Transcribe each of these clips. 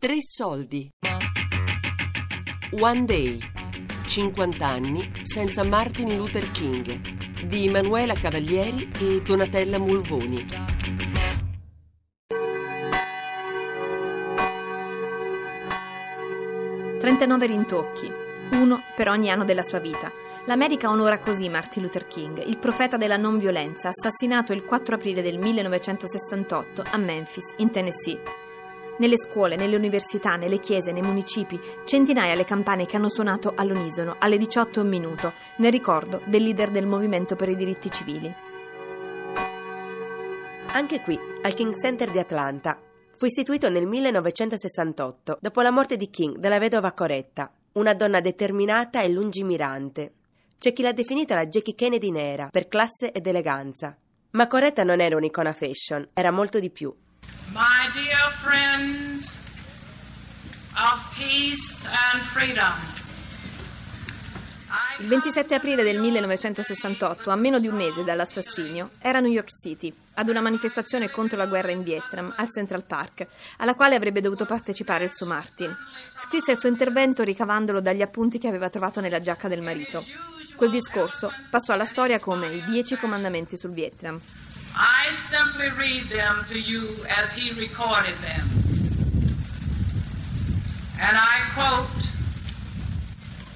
Tre soldi. One Day. 50 anni senza Martin Luther King di Emanuela Cavalieri e Donatella Mulvoni. Trentanove rintocchi, uno per ogni anno della sua vita. L'America onora così Martin Luther King, il profeta della non violenza, assassinato il 4 aprile del 1968 a Memphis, in Tennessee. Nelle scuole, nelle università, nelle chiese, nei municipi, centinaia le campane che hanno suonato all'unisono alle 18 un minuto, nel ricordo del leader del movimento per i diritti civili. Anche qui, al King Center di Atlanta, fu istituito nel 1968, dopo la morte di King dalla vedova Coretta, una donna determinata e lungimirante. C'è chi l'ha definita la Jackie Kennedy nera, per classe ed eleganza. Ma Coretta non era un'icona fashion, era molto di più. Dear friends of peace and freedom. Il 27 aprile del 1968, a meno di un mese dall'assassinio, era a New York City, ad una manifestazione contro la guerra in Vietnam, al Central Park, alla quale avrebbe dovuto partecipare il suo Martin. Scrisse il suo intervento ricavandolo dagli appunti che aveva trovato nella giacca del marito. Quel discorso passò alla storia come i dieci comandamenti sul Vietnam. I simply read them to you as he recorded them. And I quote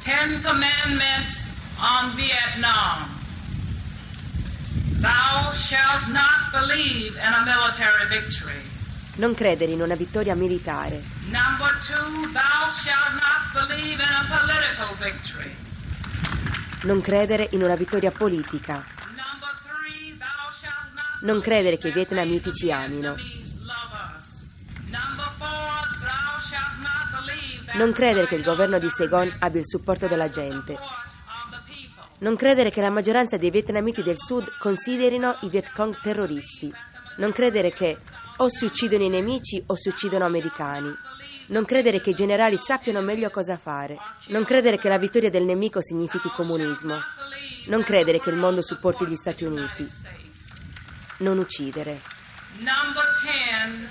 Ten Commandments on Vietnam. Thou shalt not believe in a military victory. Non credere in una vittoria militare. Number two, thou shalt not believe in a political victory. Non credere in una vittoria politica. Non credere che i vietnamiti ci amino. Non credere che il governo di Saigon abbia il supporto della gente. Non credere che la maggioranza dei vietnamiti del sud considerino i Viet Cong terroristi. Non credere che o si uccidono i nemici o si uccidono americani. Non credere che i generali sappiano meglio cosa fare. Non credere che la vittoria del nemico significhi comunismo. Non credere che il mondo supporti gli Stati Uniti. Non uccidere. Number 10,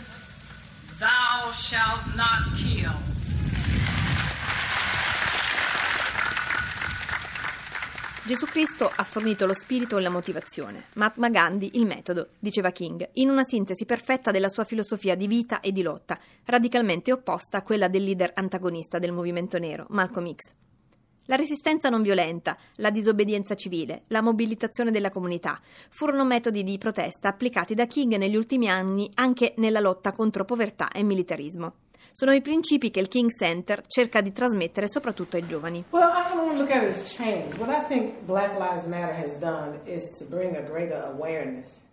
thou shalt not kill. Gesù Cristo ha fornito lo spirito e la motivazione, Mahatma Gandhi il metodo, diceva King, in una sintesi perfetta della sua filosofia di vita e di lotta, radicalmente opposta a quella del leader antagonista del movimento nero, Malcolm X. La resistenza non violenta, la disobbedienza civile, la mobilitazione della comunità furono metodi di protesta applicati da King negli ultimi anni anche nella lotta contro povertà e militarismo. Sono i principi che il King Center cerca di trasmettere soprattutto ai giovani. Well, I.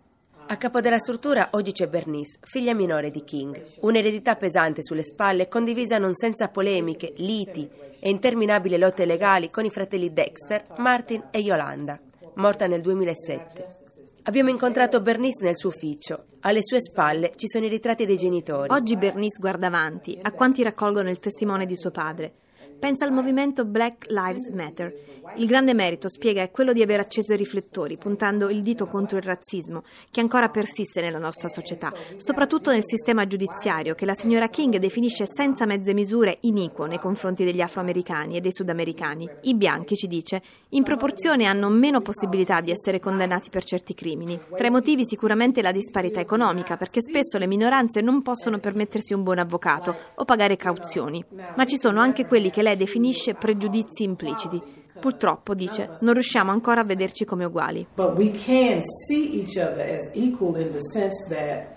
A capo della struttura oggi c'è Bernice, figlia minore di King. Un'eredità pesante sulle spalle, condivisa non senza polemiche, liti e interminabili lotte legali con i fratelli Dexter, Martin e Yolanda, morta nel 2007. Abbiamo incontrato Bernice nel suo ufficio. Alle sue spalle ci sono i ritratti dei genitori. Oggi Bernice guarda avanti, a quanti raccolgono il testimone di suo padre. Pensa al movimento Black Lives Matter. Il grande merito, spiega, è quello di aver acceso i riflettori, puntando il dito contro il razzismo, che ancora persiste nella nostra società, soprattutto nel sistema giudiziario, che la signora King definisce senza mezze misure iniquo nei confronti degli afroamericani e dei sudamericani. I bianchi, ci dice, in proporzione hanno meno possibilità di essere condannati per certi crimini. Tra i motivi sicuramente la disparità economica, perché spesso le minoranze non possono permettersi un buon avvocato o pagare cauzioni. Ma ci sono anche quelli che lei definisce pregiudizi impliciti. Purtroppo, dice, non riusciamo ancora a vederci come uguali. But we can see each other as equal in the sense that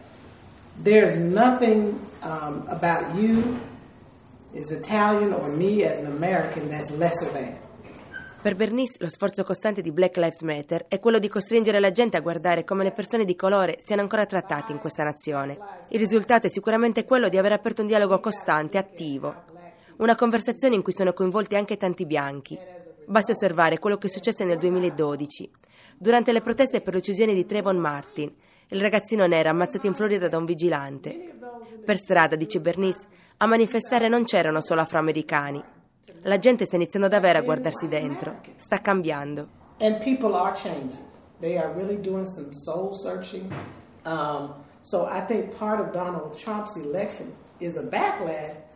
there's nothing um, about you as Italian or me as an American that's lesser than. Per Bernice lo sforzo costante di Black Lives Matter è quello di costringere la gente a guardare come le persone di colore siano ancora trattate in questa nazione. Il risultato è sicuramente quello di aver aperto un dialogo costante, attivo. Una conversazione in cui sono coinvolti anche tanti bianchi. Basti osservare quello che successe nel 2012, durante le proteste per l'uccisione di Trayvon Martin, il ragazzino nero ammazzato in Florida da un vigilante. Per strada, dice Bernice, a manifestare non c'erano solo afroamericani. La gente sta iniziando davvero a guardarsi dentro. Sta cambiando. And people are changing. They are really doing some soul searching. Um, so I think part of Donald Trump's election is a backlash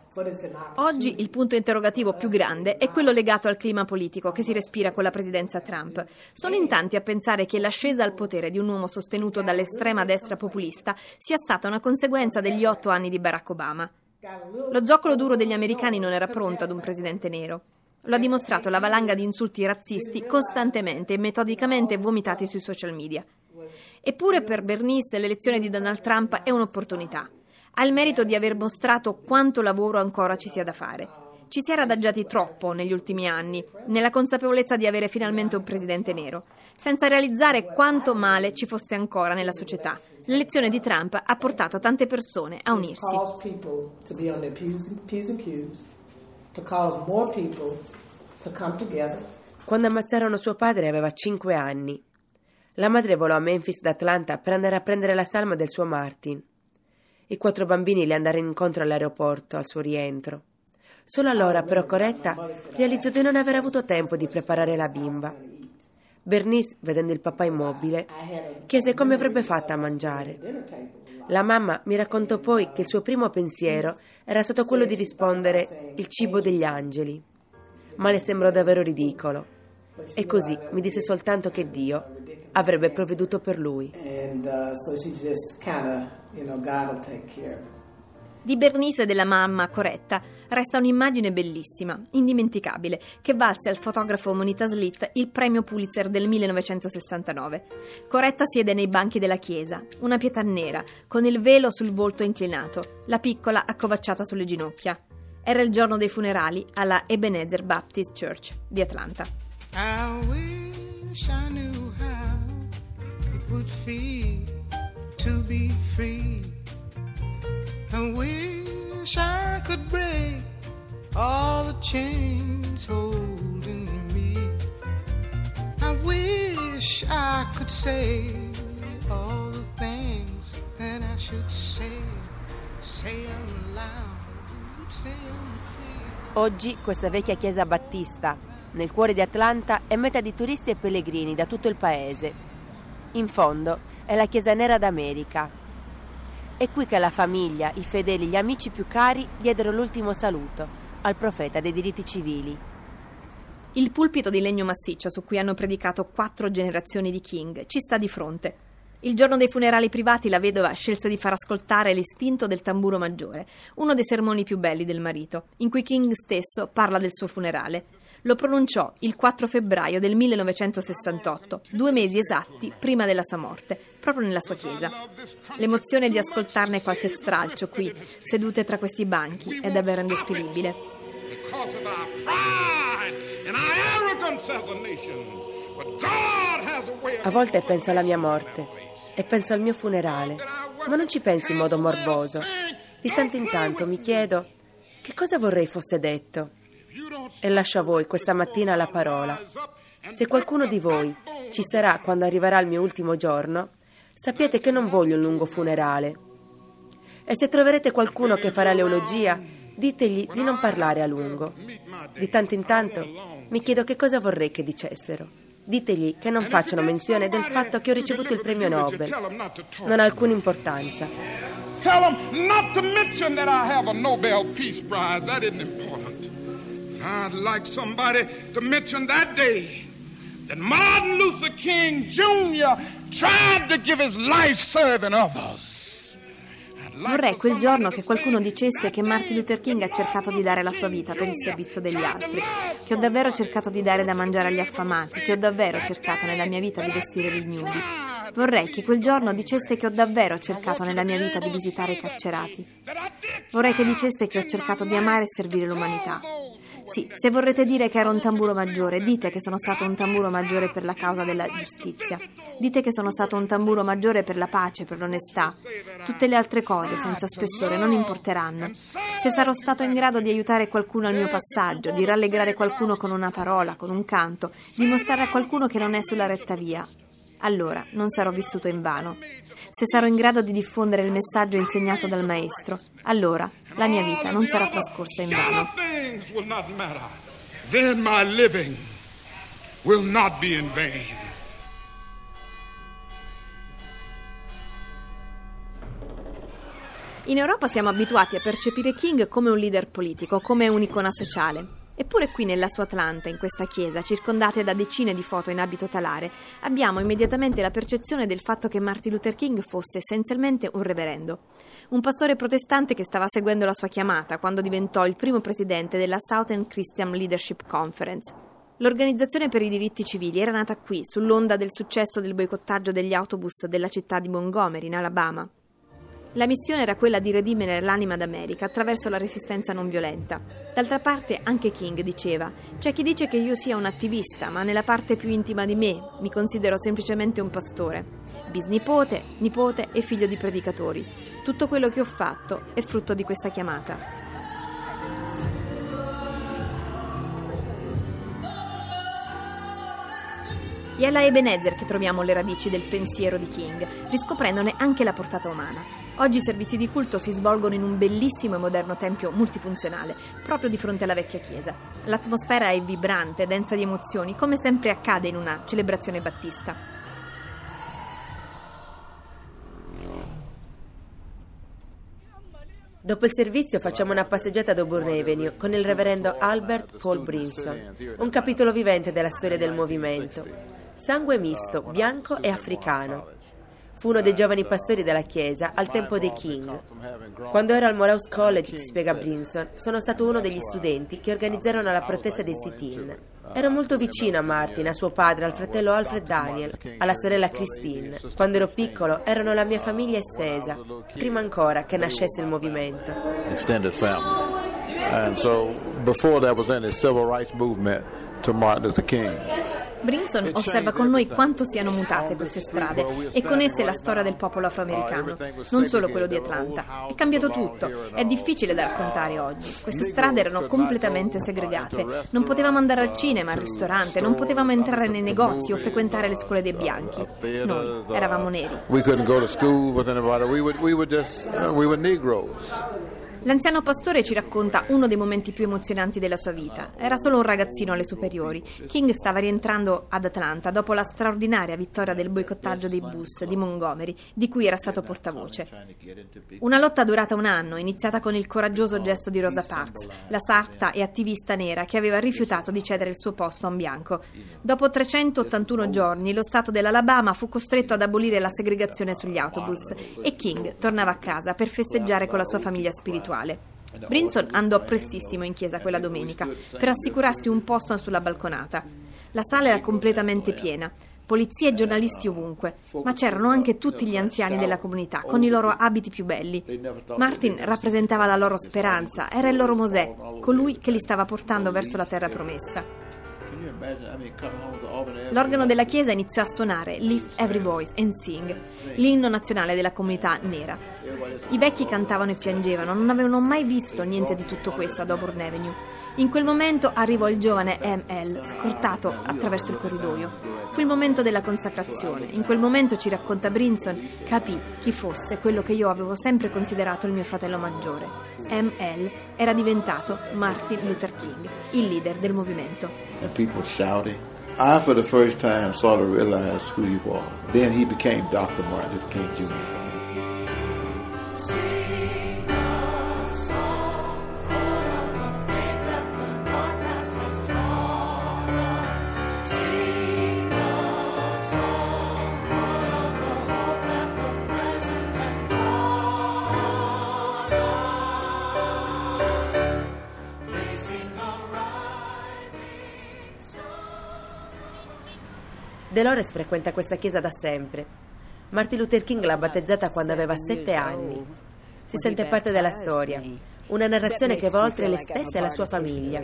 Oggi il punto interrogativo più grande è quello legato al clima politico che si respira con la presidenza Trump. Sono in tanti a pensare che l'ascesa al potere di un uomo sostenuto dall'estrema destra populista sia stata una conseguenza degli otto anni di Barack Obama. Lo zoccolo duro degli americani non era pronto ad un presidente nero. Lo ha dimostrato la valanga di insulti razzisti costantemente e metodicamente vomitati sui social media. Eppure per Bernice l'elezione di Donald Trump è un'opportunità. Ha il merito di aver mostrato quanto lavoro ancora ci sia da fare. Ci si era adagiati troppo negli ultimi anni, nella consapevolezza di avere finalmente un presidente nero, senza realizzare quanto male ci fosse ancora nella società. L'elezione di Trump ha portato tante persone a unirsi. Quando ammazzarono suo padre aveva 5 anni. La madre volò a Memphis da Atlanta per andare a prendere la salma del suo Martin. I quattro bambini le andarono incontro all'aeroporto al suo rientro. Solo allora, però, Coretta realizzò di non aver avuto tempo di preparare la bimba. Bernice, vedendo il papà immobile, chiese come avrebbe fatto a mangiare. La mamma mi raccontò poi che il suo primo pensiero era stato quello di rispondere il cibo degli angeli, ma le sembrò davvero ridicolo. E così mi disse soltanto che Dio avrebbe provveduto per lui. Uh. Di Bernice e della mamma corretta resta un'immagine bellissima, indimenticabile, che valse al fotografo Monita Slit il premio Pulitzer del 1969. Coretta siede nei banchi della chiesa, una pietà nera, con il velo sul volto inclinato, la piccola accovacciata sulle ginocchia. Era il giorno dei funerali alla Ebenezer Baptist Church di Atlanta. I wish I knew would feel to be free. I wish I could break all the chains holding me. I wish I could say all the things that I should say. Say them loud, say them clear. Oggi questa vecchia chiesa battista, nel cuore di Atlanta, è meta di turisti e pellegrini da tutto il paese. In fondo è la chiesa nera d'America. È qui che la famiglia, i fedeli, gli amici più cari diedero l'ultimo saluto al profeta dei diritti civili. Il pulpito di legno massiccio su cui hanno predicato quattro generazioni di King ci sta di fronte. Il giorno dei funerali privati la vedova scelse di far ascoltare l'istinto del tamburo maggiore, uno dei sermoni più belli del marito, in cui King stesso parla del suo funerale. Lo pronunciò il 4 febbraio del 1968, due mesi esatti prima della sua morte, proprio nella sua chiesa. L'emozione di ascoltarne qualche stralcio qui, sedute tra questi banchi, è davvero indescrivibile. because of our pride and our arrogance as a nation. But God has a way of A volte penso alla mia morte e penso al mio funerale, ma non ci penso in modo morboso. Di tanto in tanto mi chiedo che cosa vorrei fosse detto. E lascio a voi questa mattina la parola. Se qualcuno di voi ci sarà quando arriverà il mio ultimo giorno, sappiate che non voglio un lungo funerale. E se troverete qualcuno che farà l'eologia, ditegli di non parlare a lungo. Di tanto in tanto mi chiedo che cosa vorrei che dicessero. Ditegli che non facciano menzione del fatto che ho ricevuto il premio Nobel. Non ha alcuna importanza. Tell them not to mention that I have a Nobel Peace Prize. That isn't important. I'd like somebody to mention that day that Martin Luther King Jr. tried to give his life serving others. Vorrei quel giorno che qualcuno dicesse che Martin Luther King ha cercato di dare la sua vita per il servizio degli altri, che ho davvero cercato di dare da mangiare agli affamati, che ho davvero cercato nella mia vita di vestire gli ignudi. Vorrei che quel giorno diceste che ho davvero cercato nella mia vita di visitare i carcerati. Vorrei che diceste che ho cercato di amare e servire l'umanità. Sì, se vorrete dire che ero un tamburo maggiore, dite che sono stato un tamburo maggiore per la causa della giustizia. Dite che sono stato un tamburo maggiore per la pace, per l'onestà. Tutte le altre cose, senza spessore, non importeranno. Se sarò stato in grado di aiutare qualcuno al mio passaggio, di rallegrare qualcuno con una parola, con un canto, di mostrare a qualcuno che non è sulla retta via, allora non sarò vissuto in vano. Se sarò in grado di diffondere il messaggio insegnato dal Maestro, allora la mia vita non sarà trascorsa in vano. shallow things will not matter. Then my living will not be in vain. In Europa siamo abituati a percepire King come un leader politico, come un'icona sociale. Eppure qui nella sua Atlanta, in questa chiesa, circondate da decine di foto in abito talare, abbiamo immediatamente la percezione del fatto che Martin Luther King fosse essenzialmente un reverendo. Un pastore protestante che stava seguendo la sua chiamata quando diventò il primo presidente della Southern Christian Leadership Conference. L'organizzazione per i diritti civili era nata qui, sull'onda del successo del boicottaggio degli autobus della città di Montgomery, in Alabama. La missione era quella di redimere l'anima d'America attraverso la resistenza non violenta. D'altra parte, anche King diceva: C'è chi dice che io sia un attivista, ma nella parte più intima di me mi considero semplicemente un pastore. Bisnipote, nipote e figlio di predicatori. Tutto quello che ho fatto è frutto di questa chiamata. È alla Ebenezer che troviamo le radici del pensiero di King, riscoprendone anche la portata umana. Oggi i servizi di culto si svolgono in un bellissimo e moderno tempio multifunzionale, proprio di fronte alla vecchia chiesa. L'atmosfera è vibrante, densa di emozioni, come sempre accade in una celebrazione battista. Dopo il servizio facciamo una passeggiata ad Auburn Avenue con il reverendo Albert Paul Brinson, un capitolo vivente della storia del movimento. Sangue misto, bianco e africano. Fu uno dei giovani pastori della chiesa al tempo dei King. Quando ero al Morehouse College, ci spiega Brinson, sono stato uno degli studenti che organizzarono la protesta dei sit-in. Ero molto vicino a Martin, a suo padre, al fratello Alfred Daniel, alla sorella Christine. Quando ero piccolo erano la mia famiglia estesa, prima ancora che nascesse il movimento. Extended family. And so before there was any civil rights movement to Martin Luther King. Brinson osserva con noi quanto siano mutate queste strade e con esse la storia del popolo afroamericano, non solo quello di Atlanta. È cambiato tutto, è difficile da raccontare oggi. Queste strade erano completamente segregate, non potevamo andare al cinema, al ristorante, non potevamo entrare nei negozi o frequentare le scuole dei bianchi. Noi eravamo neri. We couldn't go to school with anybody. We would, we would just, we were Negroes. L'anziano pastore ci racconta uno dei momenti più emozionanti della sua vita. Era solo un ragazzino alle superiori. King stava rientrando ad Atlanta dopo la straordinaria vittoria del boicottaggio dei bus di Montgomery, di cui era stato portavoce. Una lotta durata un anno, iniziata con il coraggioso gesto di Rosa Parks, la sarta e attivista nera che aveva rifiutato di cedere il suo posto a un bianco. Dopo 381 giorni, lo Stato dell'Alabama fu costretto ad abolire la segregazione sugli autobus e King tornava a casa per festeggiare con la sua famiglia spirituale spirituale. Brinson andò prestissimo in chiesa quella domenica per assicurarsi un posto sulla balconata. La sala era completamente piena, polizie e giornalisti ovunque, ma c'erano anche tutti gli anziani della comunità con i loro abiti più belli. Martin rappresentava la loro speranza, era il loro Mosè, colui che li stava portando verso la terra promessa. L'organo della chiesa iniziò a suonare Lift Every Voice and Sing, l'inno nazionale della comunità nera. I vecchi cantavano e piangevano, non avevano mai visto niente di tutto questo ad Auburn Avenue. In quel momento arrivò il giovane M.L., scortato attraverso il corridoio. Fu il momento della consacrazione. In quel momento, ci racconta Brinson, capì chi fosse quello che io avevo sempre considerato il mio fratello maggiore. M.L. era diventato Martin Luther King, il leader del movimento. And people shouting. I, for the first time, sort of realized who he was. Then he became Dr. Martin Luther King Jr. Dolores frequenta questa chiesa da sempre. Martin Luther King l'ha battezzata quando aveva sette anni. Si sente parte della storia. Una narrazione che va oltre le stesse e la sua famiglia.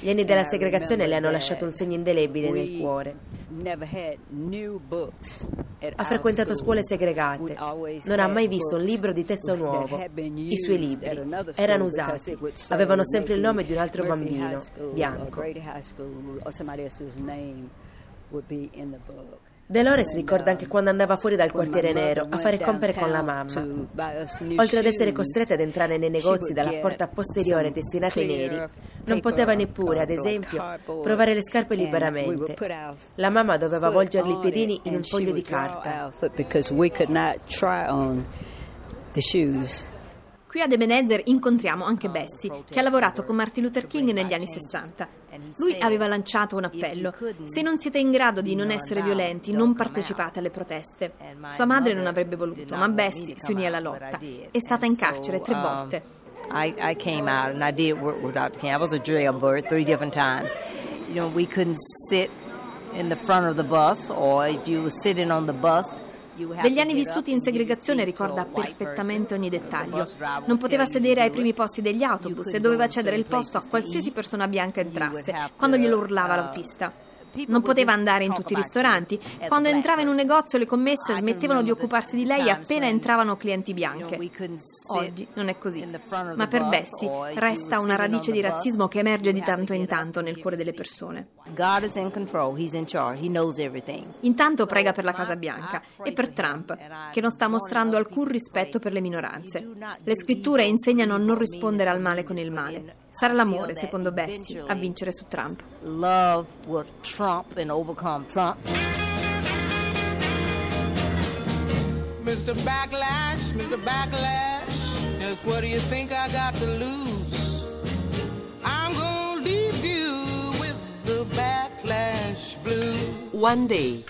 Gli anni della segregazione le hanno lasciato un segno indelebile nel cuore. Ha frequentato scuole segregate. Non ha mai visto un libro di testo nuovo. I suoi libri erano usati. Avevano sempre il nome di un altro bambino, bianco. Dolores ricorda anche quando andava fuori dal quartiere nero a fare compere con la mamma. Oltre ad essere costretta ad entrare nei negozi dalla porta posteriore destinata ai neri, non poteva neppure, ad esempio, provare le scarpe liberamente. La mamma doveva avvolgergli i piedini in un foglio di carta. Qui ad Ebenezer incontriamo anche Bessie, che ha lavorato con Martin Luther King negli anni 60. Lui aveva lanciato un appello. Se non siete in grado di non essere violenti, non partecipate alle proteste. Sua madre non avrebbe voluto, ma Bessie si unì alla lotta. È stata in carcere tre volte. I, I came out and I did work with Dr. King. I was a jailbird three different times. You know, we couldn't sit in the front of the bus, or if you were sitting on the bus, degli anni vissuti in segregazione ricorda perfettamente ogni dettaglio. Non poteva sedere ai primi posti degli autobus e doveva cedere il posto a qualsiasi persona bianca entrasse, quando glielo urlava l'autista. Non poteva andare in tutti i ristoranti. Quando entrava in un negozio le commesse smettevano di occuparsi di lei appena entravano clienti bianche. Oggi non è così. Ma per Bessie resta una radice di razzismo che emerge di tanto in tanto nel cuore delle persone. Intanto prega per la Casa Bianca e per Trump, che non sta mostrando alcun rispetto per le minoranze. Le scritture insegnano a non rispondere al male con il male. Sarà l'amore, secondo Bessie, a vincere su Trump. Love will trump and overcome Trump. Mr. Backlash, Mr. Backlash, what do you think I got to lose? One Day,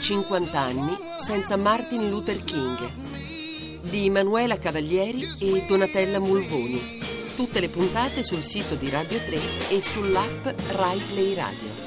50 anni senza Martin Luther King, di Emanuela Cavalieri e Donatella Mulvoni. Tutte le puntate sul sito di Radio 3 e sull'app Rai Play Radio.